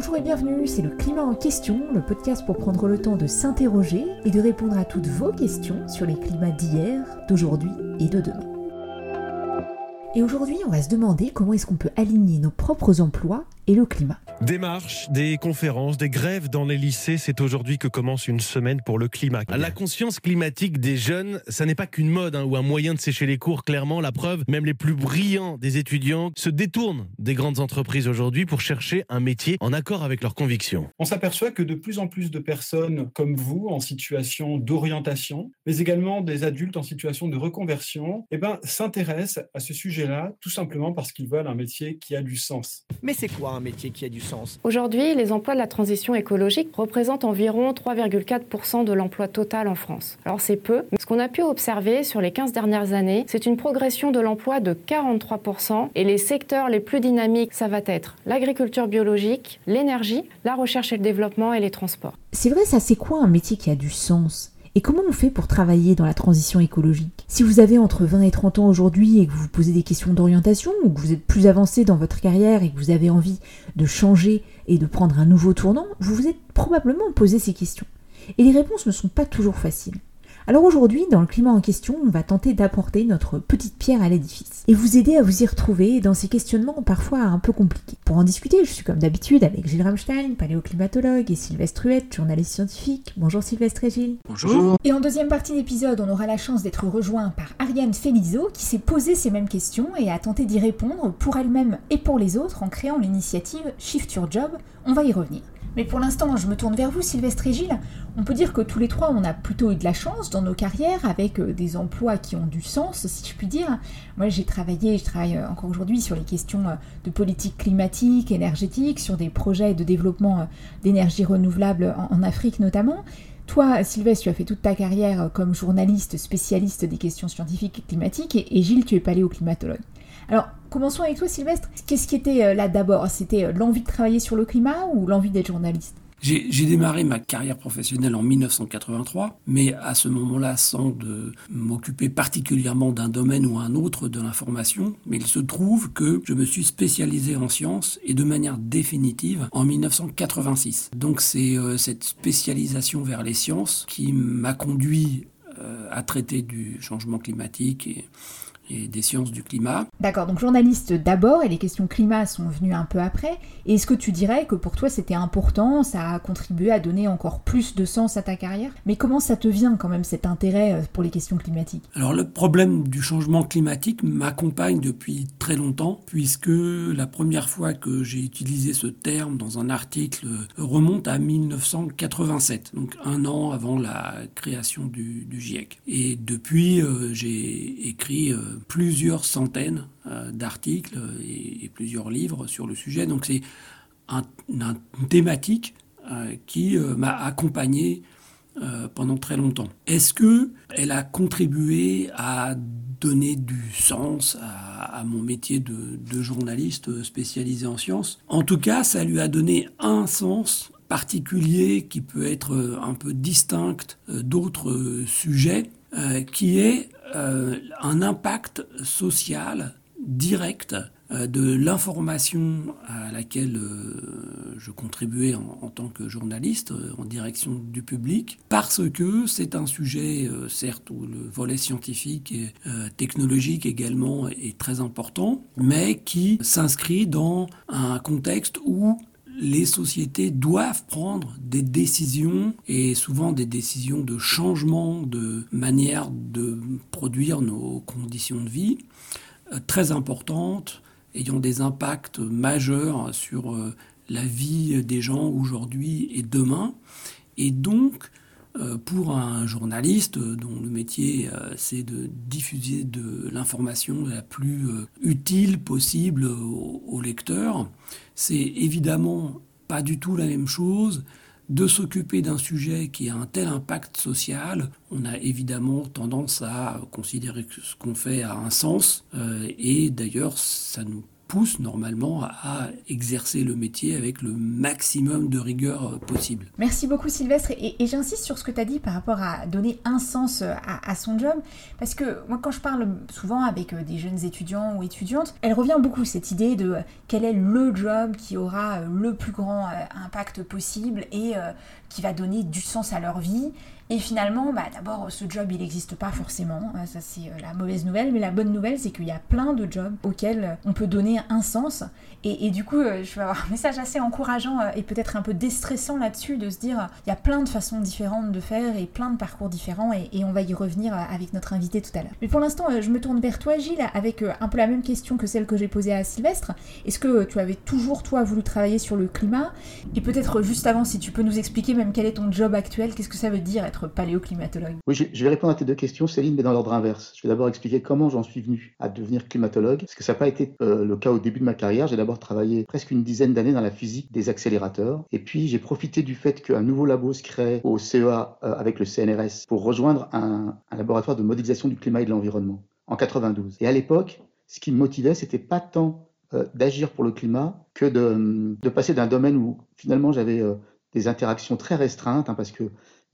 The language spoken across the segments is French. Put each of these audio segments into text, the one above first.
Bonjour et bienvenue, c'est le Climat en question, le podcast pour prendre le temps de s'interroger et de répondre à toutes vos questions sur les climats d'hier, d'aujourd'hui et de demain. Et aujourd'hui, on va se demander comment est-ce qu'on peut aligner nos propres emplois et le climat. Des marches, des conférences, des grèves dans les lycées, c'est aujourd'hui que commence une semaine pour le climat. La conscience climatique des jeunes, ça n'est pas qu'une mode hein, ou un moyen de sécher les cours, clairement. La preuve, même les plus brillants des étudiants se détournent des grandes entreprises aujourd'hui pour chercher un métier en accord avec leurs convictions. On s'aperçoit que de plus en plus de personnes comme vous, en situation d'orientation, mais également des adultes en situation de reconversion, eh ben, s'intéressent à ce sujet-là tout simplement parce qu'ils veulent un métier qui a du sens. Mais c'est quoi un métier qui a du sens Aujourd'hui, les emplois de la transition écologique représentent environ 3,4% de l'emploi total en France. Alors c'est peu, mais ce qu'on a pu observer sur les 15 dernières années, c'est une progression de l'emploi de 43% et les secteurs les plus dynamiques, ça va être l'agriculture biologique, l'énergie, la recherche et le développement et les transports. C'est vrai, ça c'est quoi un métier qui a du sens? Et comment on fait pour travailler dans la transition écologique? Si vous avez entre 20 et 30 ans aujourd'hui et que vous vous posez des questions d'orientation ou que vous êtes plus avancé dans votre carrière et que vous avez envie de changer et de prendre un nouveau tournant, vous vous êtes probablement posé ces questions. Et les réponses ne sont pas toujours faciles. Alors aujourd'hui, dans le climat en question, on va tenter d'apporter notre petite pierre à l'édifice et vous aider à vous y retrouver dans ces questionnements parfois un peu compliqués. Pour en discuter, je suis comme d'habitude avec Gilles Ramstein, paléoclimatologue, et Sylvestre Huette, journaliste scientifique. Bonjour Sylvestre et Gilles. Bonjour. Et en deuxième partie d'épisode, on aura la chance d'être rejoint par Ariane Felizo qui s'est posé ces mêmes questions et a tenté d'y répondre pour elle-même et pour les autres en créant l'initiative Shift Your Job. On va y revenir. Mais pour l'instant, je me tourne vers vous, Sylvestre et Gilles. On peut dire que tous les trois, on a plutôt eu de la chance dans nos carrières avec euh, des emplois qui ont du sens, si je puis dire. Moi, j'ai travaillé, je travaille euh, encore aujourd'hui sur les questions euh, de politique climatique, énergétique, sur des projets de développement d'énergie renouvelable en Afrique notamment. Toi, Sylvestre, tu as fait toute ta carrière comme journaliste spécialiste des questions scientifiques et climatiques, et Gilles, tu es paléoclimatologue. Alors, commençons avec toi, Sylvestre. Qu'est-ce qui était là d'abord? C'était l'envie de travailler sur le climat ou l'envie d'être journaliste? J'ai démarré ma carrière professionnelle en 1983, mais à ce moment-là sans m'occuper particulièrement d'un domaine ou un autre de l'information. Mais il se trouve que je me suis spécialisé en sciences et de manière définitive en 1986. Donc c'est cette spécialisation vers les sciences qui m'a conduit à traiter du changement climatique et et des sciences du climat. D'accord, donc journaliste d'abord et les questions climat sont venues un peu après. Et est-ce que tu dirais que pour toi c'était important, ça a contribué à donner encore plus de sens à ta carrière? Mais comment ça te vient quand même cet intérêt euh, pour les questions climatiques? Alors le problème du changement climatique m'accompagne depuis très longtemps puisque la première fois que j'ai utilisé ce terme dans un article remonte à 1987, donc un an avant la création du, GIEC. Et depuis, euh, j'ai écrit euh, plusieurs centaines euh, d'articles et, plusieurs livres sur le sujet. Donc c'est une thématique euh, qui euh, m'a accompagné pendant très longtemps. Est-ce que elle a contribué à donner du sens à, mon métier de, journaliste spécialisé en sciences? En tout cas, ça lui a donné un sens particulier qui peut être un peu distinct d'autres sujets, qui est euh, un impact social direct euh, de l'information à laquelle euh, je contribuais en, tant que journaliste en direction du public, parce que c'est un sujet, certes, où le volet scientifique et technologique également est très important, mais qui s'inscrit dans un contexte où les sociétés doivent prendre des décisions, et souvent des décisions de changement de manière de produire nos conditions de vie, euh, très importantes, ayant des impacts majeurs sur euh, la vie des gens aujourd'hui et demain. Et donc, pour un journaliste dont le métier c'est de diffuser de l'information la plus utile possible aux lecteurs, c'est évidemment pas du tout la même chose de s'occuper d'un sujet qui a un tel impact social. On a évidemment tendance à considérer que ce qu'on fait a un sens, euh, et d'ailleurs ça nous pousse normalement à exercer le métier avec le maximum de rigueur possible. Merci beaucoup Sylvestre et, j'insiste sur ce que tu as dit par rapport à donner un sens à, à, son job parce que moi quand je parle souvent avec des jeunes étudiants ou étudiantes, elle revient beaucoup cette idée de quel est le job qui aura le plus grand impact possible et qui va donner du sens à leur vie. Et finalement, bah, d'abord, ce job, il n'existe pas forcément. Euh, ça, c'est euh, la mauvaise nouvelle. Mais la bonne nouvelle, c'est qu'il y a plein de jobs auxquels euh, on peut donner un sens. Et, du coup, je vais avoir un message assez encourageant et peut-être un peu déstressant là-dessus de se dire, il y a plein de façons différentes de faire et plein de parcours différents. Et, on va y revenir avec notre invité tout à l'heure. Mais pour l'instant, je me tourne vers toi, Gilles, avec un peu la même question que celle que j'ai posée à Sylvestre. Est-ce que tu avais toujours, toi, voulu travailler sur le climat? Et peut-être juste avant, si tu peux nous expliquer même quel est ton job actuel, qu'est-ce que ça veut dire être paléoclimatologue? Oui, je, vais répondre à tes deux questions, Céline, mais dans l'ordre inverse. Je vais d'abord expliquer comment j'en suis venu à devenir climatologue, parce que ça n'a pas été euh, le cas au début de ma carrière. J'ai d'abord travaillé presque une dizaine d'années dans la physique des accélérateurs, et puis j'ai profité du fait qu'un nouveau labo se crée au CEA euh, avec le CNRS pour rejoindre un, laboratoire de modélisation du climat et de l'environnement en 92. Et à l'époque, ce qui me motivait, c'était pas tant euh, d'agir pour le climat que de, passer d'un domaine où finalement j'avais des interactions très restreintes, hein, parce que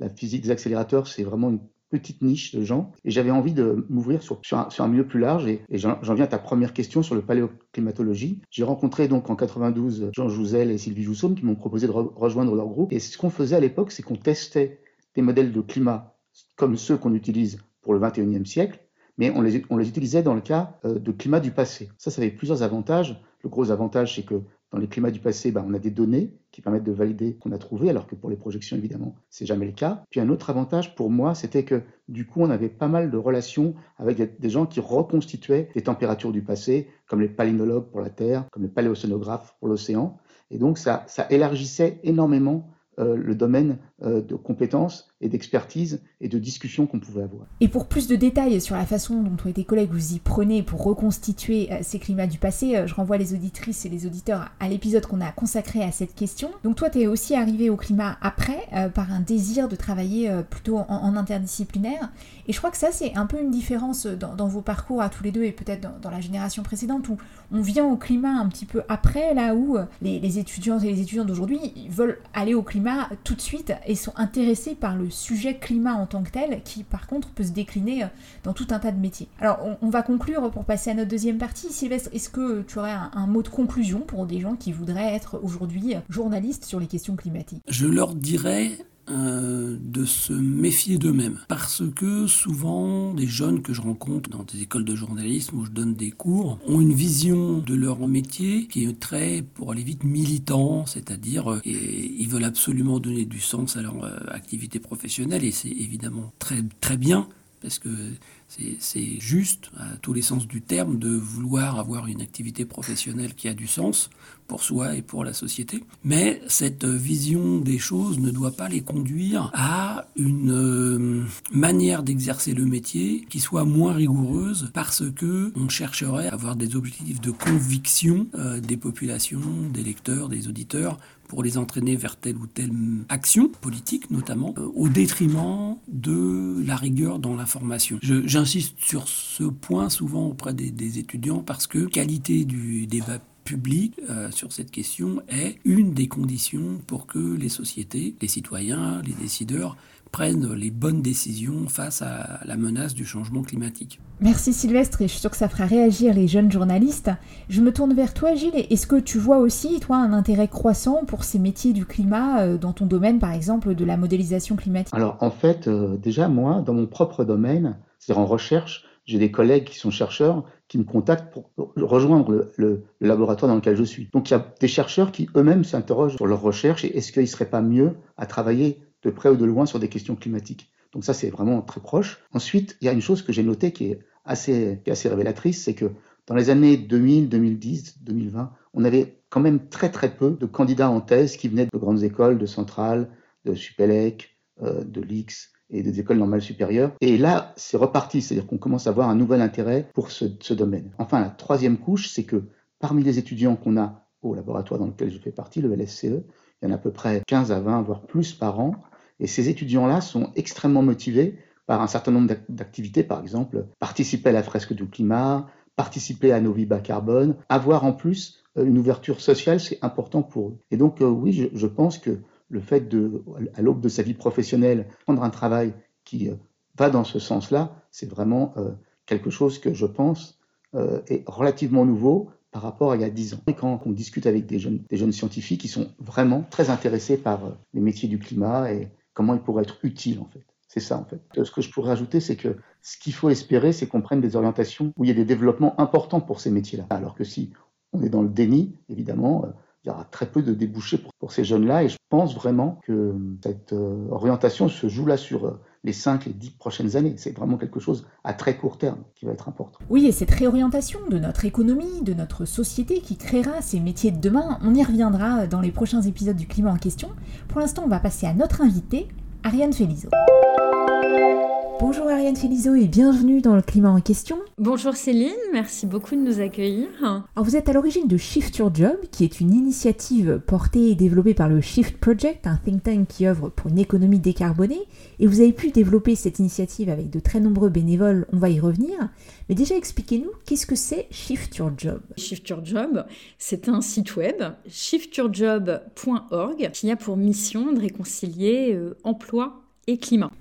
la physique des accélérateurs, c'est vraiment une petite niche de gens. Et j'avais envie de m'ouvrir sur, sur, un, milieu plus large. Et, j'en viens à ta première question sur le paléoclimatologie. J'ai rencontré donc en 92 Jean Jouzel et Sylvie Joussaume qui m'ont proposé de rejoindre leur groupe. Et ce qu'on faisait à l'époque, c'est qu'on testait des modèles de climat comme ceux qu'on utilise pour le 21e siècle, mais on les, on les utilisait dans le cas euh, de climat du passé. Ça, ça avait plusieurs avantages. Le gros avantage, c'est que dans les climats du passé, bah, on a des données qui permettent de valider qu'on a trouvé, alors que pour les projections, évidemment, c'est jamais le cas. Puis un autre avantage pour moi, c'était que du coup, on avait pas mal de relations avec des gens qui reconstituaient des températures du passé, comme les palynologues pour la Terre, comme les paléocénographes pour l'océan. Et donc, ça, ça élargissait énormément euh, le domaine de compétences et d'expertise et de discussion qu'on pouvait avoir. Et pour plus de détails sur la façon dont toi et tes collègues vous y prenez pour reconstituer euh, ces climats du passé, je renvoie les auditrices et les auditeurs à l'épisode qu'on a consacré à cette question. Donc toi, tu es aussi arrivé au climat après par un désir de travailler plutôt en, interdisciplinaire. Et je crois que ça, c'est un peu une différence dans, vos parcours à tous les deux et peut-être dans, la génération précédente où on vient au climat un petit peu après, là où les, les étudiants et les étudiants d'aujourd'hui veulent aller au climat tout de suite et sont intéressés par le sujet climat en tant que tel, qui par contre peut se décliner euh, dans tout un tas de métiers. Alors on, va conclure pour passer à notre deuxième partie. Sylvestre, est-ce que tu aurais un, mot de conclusion pour des gens qui voudraient être aujourd'hui journalistes sur les questions climatiques? Je leur dirais euh, de se méfier d'eux-mêmes. Parce que souvent, des jeunes que je rencontre dans des écoles de journalisme où je donne des cours ont une vision de leur métier qui est très, pour aller vite, militant, c'est-à-dire euh, ils veulent absolument donner du sens à leur euh, activité professionnelle et c'est évidemment très, très bien parce que c'est juste, à tous les sens du terme, de vouloir avoir une activité professionnelle qui a du sens pour soi et pour la société. Mais cette vision des choses ne doit pas les conduire à une euh, manière d'exercer le métier qui soit moins rigoureuse parce que on chercherait à avoir des objectifs de conviction euh, des populations, des lecteurs, des auditeurs pour les entraîner vers telle ou telle action politique notamment, euh, au détriment de la rigueur dans l'information. J'insiste sur ce point souvent auprès des, étudiants parce que qualité du débat public euh, sur cette question est une des conditions pour que les sociétés, les citoyens, les décideurs prennent les bonnes décisions face à la menace du changement climatique. Merci Sylvestre et je suis sûre que ça fera réagir les jeunes journalistes. Je me tourne vers toi Gilles. Est-ce que tu vois aussi, toi, un intérêt croissant pour ces métiers du climat euh, dans ton domaine, par exemple, de la modélisation climatique? Alors en fait, euh, déjà moi, dans mon propre domaine, c'est-à-dire en recherche, j'ai des collègues qui sont chercheurs qui me contactent pour rejoindre le, laboratoire dans lequel je suis. Donc il y a des chercheurs qui eux-mêmes s'interrogent sur leurs recherches et est-ce qu'il ne serait pas mieux à travailler de près ou de loin sur des questions climatiques. Donc ça, c'est vraiment très proche. Ensuite, il y a une chose que j'ai notée qui est assez, révélatrice, c'est que dans les années 2000, 2010, 2020, on avait quand même très très peu de candidats en thèse qui venaient de grandes écoles, de Centrale, de Supélec, euh, de l'IX et des écoles normales supérieures. Et là, c'est reparti, c'est-à-dire qu'on commence à avoir un nouvel intérêt pour ce, domaine. Enfin, la troisième couche, c'est que parmi les étudiants qu'on a au laboratoire dans lequel je fais partie, le LSCE, il y en a à peu près 15 à 20, voire plus par an. Et ces étudiants-là sont extrêmement motivés par un certain nombre d'activités, par exemple, participer à la fresque du climat, participer à nos vies bas carbone, avoir en plus une ouverture sociale, c'est important pour eux. Et donc oui, je, je, pense que le fait de, à l'aube de sa vie professionnelle, prendre un travail qui va dans ce sens-là, c'est vraiment quelque chose que je pense est relativement nouveau par rapport à il y a 10 ans. Et quand on discute avec des jeunes, des jeunes scientifiques, qui sont vraiment très intéressés par les métiers du climat et comment ils pourraient être utiles en fait. C'est ça en fait. Ce que je pourrais ajouter, c'est que ce qu'il faut espérer, c'est qu'on prenne des orientations où il y a des développements importants pour ces métiers-là. Alors que si on est dans le déni, évidemment, euh, il y aura très peu de débouchés pour, ces jeunes-là. Et je pense vraiment que cette euh, orientation se joue là sur euh, les 5, les 10 prochaines années. C'est vraiment quelque chose à très court terme qui va être important. Oui, et cette réorientation de notre économie, de notre société qui créera ces métiers de demain, on y reviendra dans les prochains épisodes du climat en question. Pour l'instant, on va passer à notre invité, Ariane Felizo. Bonjour Ariane Felizo et bienvenue dans le climat en question. Bonjour Céline, merci beaucoup de nous accueillir. Alors vous êtes à l'origine de Shift Your Job, qui est une initiative portée et développée par le Shift Project, un think tank qui œuvre pour une économie décarbonée, et vous avez pu développer cette initiative avec de très nombreux bénévoles, on va y revenir. Mais déjà expliquez-nous, qu'est-ce que c'est Shift Your Job? Shift Your Job, c'est un site web, shiftyourjob.org, qui a pour mission de réconcilier euh, emploi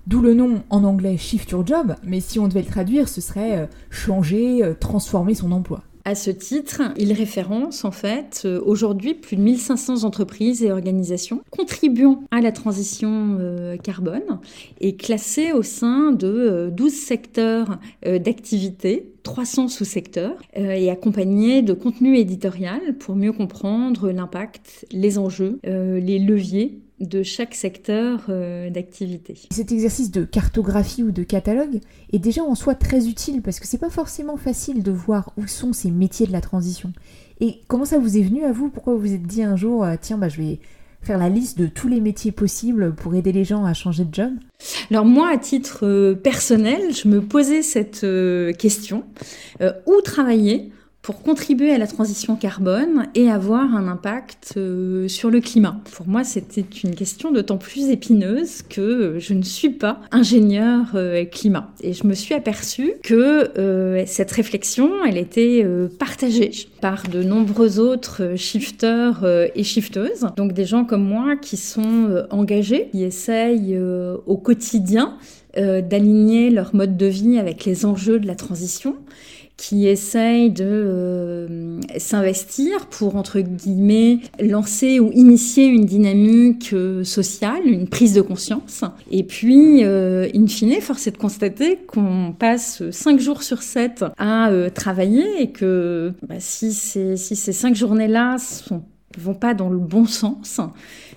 D'où le nom en anglais Shift Your Job, mais si on devait le traduire, ce serait euh, changer, euh, transformer son emploi. À ce titre, il référence en fait euh, aujourd'hui plus de 1500 entreprises et organisations contribuant à la transition carbone et classées au sein de 12 secteurs d'activité 300 sous-secteurs et accompagnés de contenu éditorial pour mieux comprendre l'impact, les enjeux, les leviers de chaque secteur euh, d'activité. Cet exercice de cartographie ou de catalogue est déjà en soi très utile parce que c'est pas forcément facile de voir où sont ces métiers de la transition. Et comment ça vous est venu à vous? Pourquoi vous vous êtes dit un jour, euh, tiens, bah, je vais faire la liste de tous les métiers possibles pour aider les gens à changer de job Alors moi, à titre euh, personnel, je me posais cette question. où travailler pour contribuer à la transition carbone et avoir un impact euh, sur le climat. Pour moi, c'était une question d'autant plus épineuse que je ne suis pas ingénieur euh, climat. Et je me suis aperçue que euh, cette réflexion, elle était partagée par de nombreux autres shifters et shifteuses, donc des gens comme moi qui sont engagés, qui essayent au quotidien d'aligner leur mode de vie avec les enjeux de la transition qui essayent de euh, s'investir pour, entre guillemets, lancer ou initier une dynamique euh, sociale, une prise de conscience. Et puis, euh, in fine, force est de constater qu'on passe cinq jours sur sept à travailler et que bah, si, ces, si ces cinq journées-là sont vont pas dans le bon sens.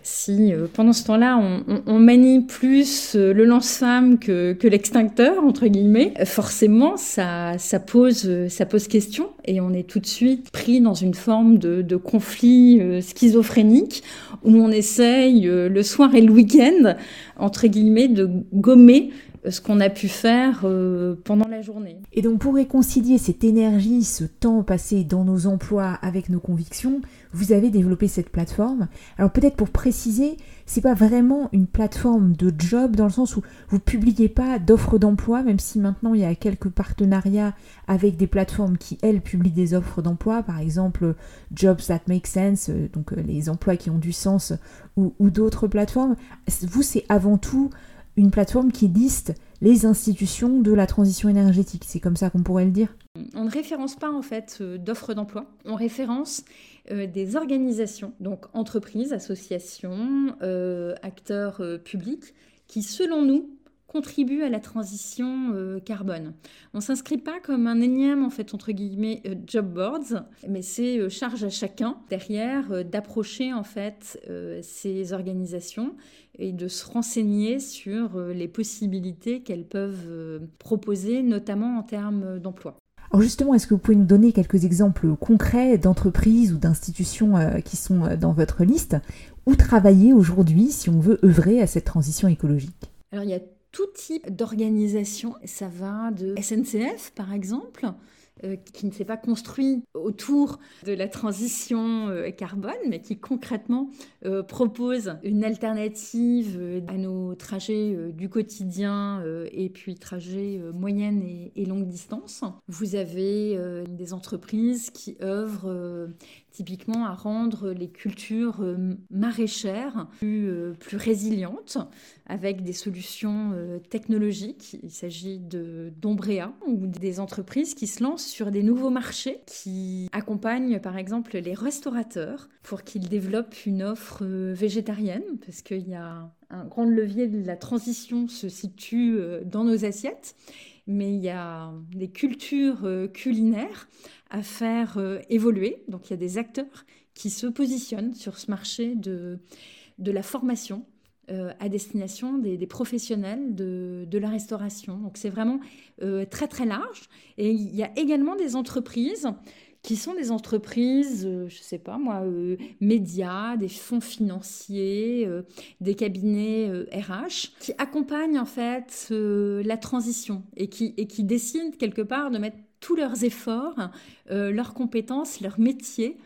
Si euh, pendant ce temps-là, on, manie plus euh, le lance-flamme que, l'extincteur, entre guillemets, forcément, ça, ça, pose, ça pose question et on est tout de suite pris dans une forme de, conflit euh, schizophrénique où on essaye le soir et le week-end, entre guillemets, de gommer ce qu'on a pu faire euh, pendant la journée. Et donc pour réconcilier cette énergie, ce temps passé dans nos emplois avec nos convictions, vous avez développé cette plateforme. Alors peut-être pour préciser, c'est pas vraiment une plateforme de job dans le sens où vous publiez pas d'offres d'emploi, même si maintenant il y a quelques partenariats avec des plateformes qui elles publient des offres d'emploi, par exemple Jobs That Make Sense, euh, donc euh, les emplois qui ont du sens, ou, ou d'autres plateformes. Vous c'est avant tout une plateforme qui liste les institutions de la transition énergétique. C'est comme ça qu'on pourrait le dire On ne référence pas en fait euh, d'offres d'emploi, on référence euh, des organisations, donc entreprises, associations, euh, acteurs publics, qui selon nous contribuent à la transition carbone. On s'inscrit pas comme un énième en fait entre guillemets job boards, mais c'est charge à chacun derrière d'approcher en fait ces organisations et de se renseigner sur euh, les possibilités qu'elles peuvent euh, proposer, notamment en termes d'emploi. Alors justement, est-ce que vous pouvez nous donner quelques exemples concrets d'entreprises ou d'institutions euh, qui sont dans votre liste? Où travailler aujourd'hui si on veut œuvrer à cette transition écologique? Alors il y a tout type d'organisation. Ça va de SNCF par exemple, qui ne s'est pas construit autour de la transition carbone, mais qui concrètement propose une alternative à nos trajets du quotidien et puis trajets moyenne et, et longue distance. Vous avez des entreprises qui œuvrent typiquement à rendre les cultures euh, maraîchères plus, euh, plus résilientes avec des solutions euh, technologiques. Il s'agit d'Ombrea ou des entreprises qui se lancent sur des nouveaux marchés, qui accompagnent par exemple les restaurateurs pour qu'ils développent une offre végétarienne, parce qu'il y a un grand levier de la transition se situe dans nos assiettes mais il y a des cultures culinaires à faire euh, évoluer. Donc il y a des acteurs qui se positionnent sur ce marché de, de la formation euh, à destination des, professionnels de, de, la restauration. Donc c'est vraiment euh, très très large. Et il y a également des entreprises qui sont des entreprises, je ne sais pas moi, médias, des fonds financiers, des cabinets RH, qui accompagnent en fait la transition et qui, et qui décident quelque part de mettre tous leurs efforts, euh, leurs compétences, leur métier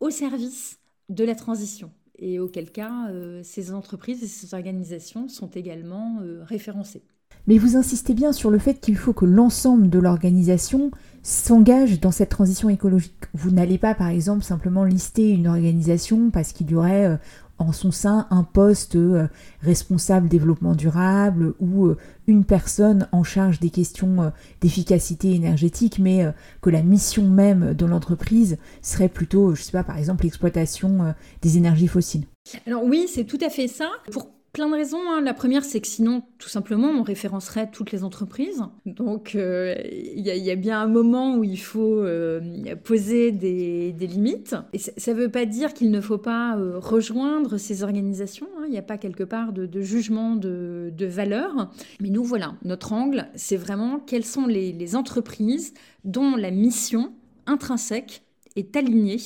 au service de la transition. Et auquel cas, euh, ces entreprises et ces organisations sont également euh, référencées. Mais vous insistez bien sur le fait qu'il faut que l'ensemble de l'organisation s'engage dans cette transition écologique. Vous n'allez pas, par exemple, simplement lister une organisation parce qu'il y aurait en son sein un poste euh, responsable développement durable ou euh, une personne en charge des questions euh, d'efficacité énergétique, mais que la mission même de l'entreprise serait plutôt, je sais pas, par exemple, l'exploitation des énergies fossiles. Alors oui, c'est tout à fait ça. Pour plein de raisons. Hein. La première, c'est que sinon, tout simplement, on référencerait toutes les entreprises. Donc, euh, il y, a bien un moment où il faut euh, poser des, limites. Et ça ne veut pas dire qu'il ne faut pas euh, rejoindre ces organisations. Hein. Il n'y a pas quelque part de, jugement de, valeur. Mais nous, voilà, notre angle, c'est vraiment quelles sont les, entreprises dont la mission intrinsèque est alignée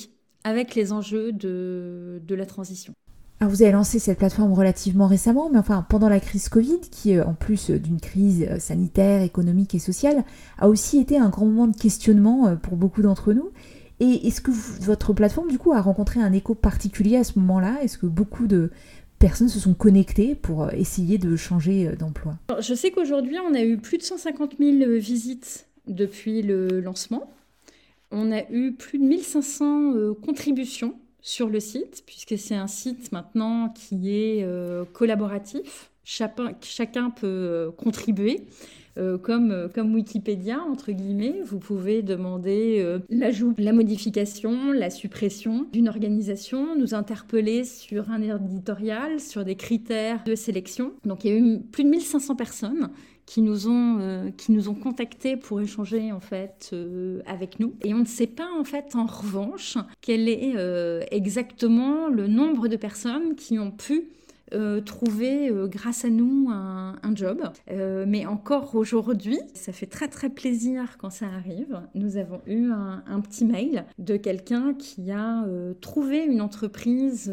avec les enjeux de la transition. Alors vous avez lancé cette plateforme relativement récemment, mais enfin pendant la crise Covid, qui euh, en plus euh, d'une crise euh, sanitaire, économique et sociale, a aussi été un grand moment de questionnement pour beaucoup d'entre nous. Et est-ce que votre plateforme du coup a rencontré un écho particulier à ce moment-là? Est-ce que beaucoup de personnes se sont connectées pour essayer de changer d'emploi? Je sais qu'aujourd'hui on a eu plus de 150 000 visites depuis le lancement. On a eu plus de 1500 contributions sur le site, puisque c'est un site maintenant qui est euh, collaboratif. Chacun, peut euh, contribuer. Euh, comme, comme Wikipédia, entre guillemets, vous pouvez demander l'ajout, la modification, la suppression d'une organisation, nous interpeller sur un éditorial, sur des critères de sélection. Donc il y a eu plus de 1500 personnes qui nous ont euh, qui nous ont contactés pour échanger en fait euh, avec nous. Et on ne sait pas en fait en revanche quel est euh, exactement le nombre de personnes qui ont pu euh, trouver euh, grâce à nous un, job. Euh, mais encore aujourd'hui, ça fait très très plaisir quand ça arrive. Nous avons eu un, petit mail de quelqu'un qui a trouvé une entreprise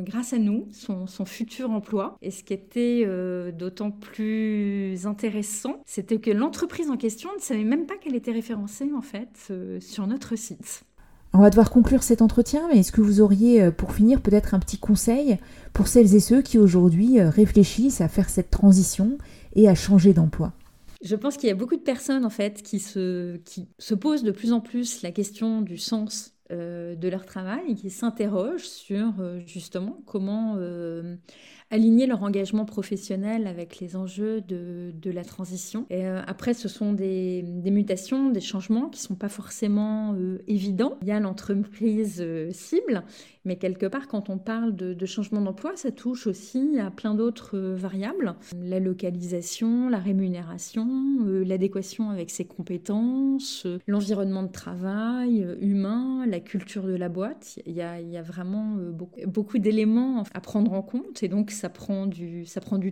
grâce à nous, son, son, futur emploi. Et ce qui était d'autant plus intéressant, c'était que l'entreprise en question ne savait même pas qu'elle était référencée en fait sur notre site. On va devoir conclure cet entretien, mais est-ce que vous auriez, euh, pour finir, peut-être un petit conseil pour celles et ceux qui aujourd'hui euh, réfléchissent à faire cette transition et à changer d'emploi? Je pense qu'il y a beaucoup de personnes en fait qui se, posent de plus en plus la question du sens euh, de leur travail et qui s'interrogent sur justement comment aligner leur engagement professionnel avec les enjeux de, la transition. Et euh, après, ce sont des, mutations, des changements qui ne sont pas forcément euh, évidents. Il y a l'entreprise euh, cible, mais quelque part, quand on parle de, de changement d'emploi, ça touche aussi à plein d'autres variables. La localisation, la rémunération, l'adéquation avec ses compétences, l'environnement de travail humain, la culture de la boîte. Il y a, il y a vraiment beaucoup, beaucoup d'éléments à prendre en compte. Et donc, ça prend du,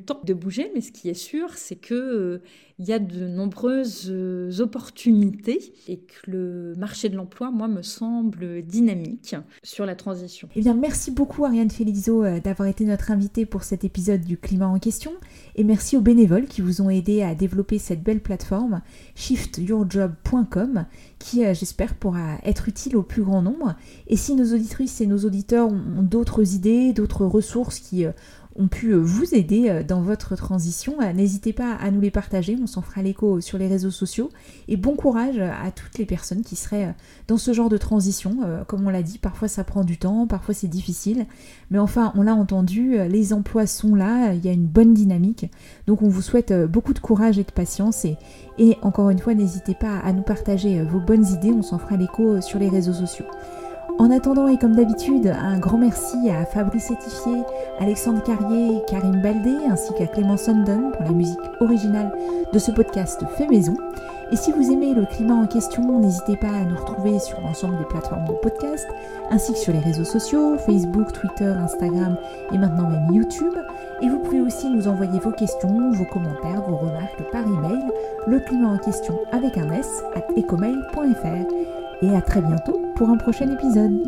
temps de bouger, mais ce qui est sûr, c'est que euh, il y a de nombreuses opportunités et que le marché de l'emploi, moi, me semble dynamique sur la transition. Eh bien, merci beaucoup Ariane Felizo d'avoir été notre invitée pour cet épisode du climat en question et merci aux bénévoles qui vous ont aidé à développer cette belle plateforme shiftyourjob.com qui, euh, j'espère, pourra être utile au plus grand nombre. Et si nos auditrices et nos auditeurs ont d'autres idées, d'autres ressources qui euh, ont pu euh, vous aider euh, dans votre transition. Euh, n'hésitez pas à nous les partager, s'en fera l'écho sur les réseaux sociaux. Et bon courage à toutes les personnes qui seraient dans ce genre de transition. Comme on l'a dit, parfois ça prend du temps, parfois c'est difficile. Mais enfin, on l'a entendu, les emplois sont là, il y a une bonne dynamique. Donc on vous souhaite beaucoup de courage et de patience. Et encore une fois, n'hésitez pas à nous partager vos bonnes idées, on s'en fera l'écho sur les réseaux sociaux. En attendant, et comme d'habitude, un grand merci à Fabrice Etifier, Alexandre Carrier Karim Baldé, ainsi qu'à Clément Sundon pour la musique originale de ce podcast fait maison. Et si vous aimez le climat en question, n'hésitez pas à nous retrouver sur l'ensemble des plateformes de podcast, ainsi que sur les réseaux sociaux, Facebook, Twitter, Instagram et maintenant même YouTube. Et vous pouvez aussi nous envoyer vos questions, vos commentaires, vos remarques par email, le climat en question avec un S à ecomail.fr. Et à très bientôt pour un prochain épisode.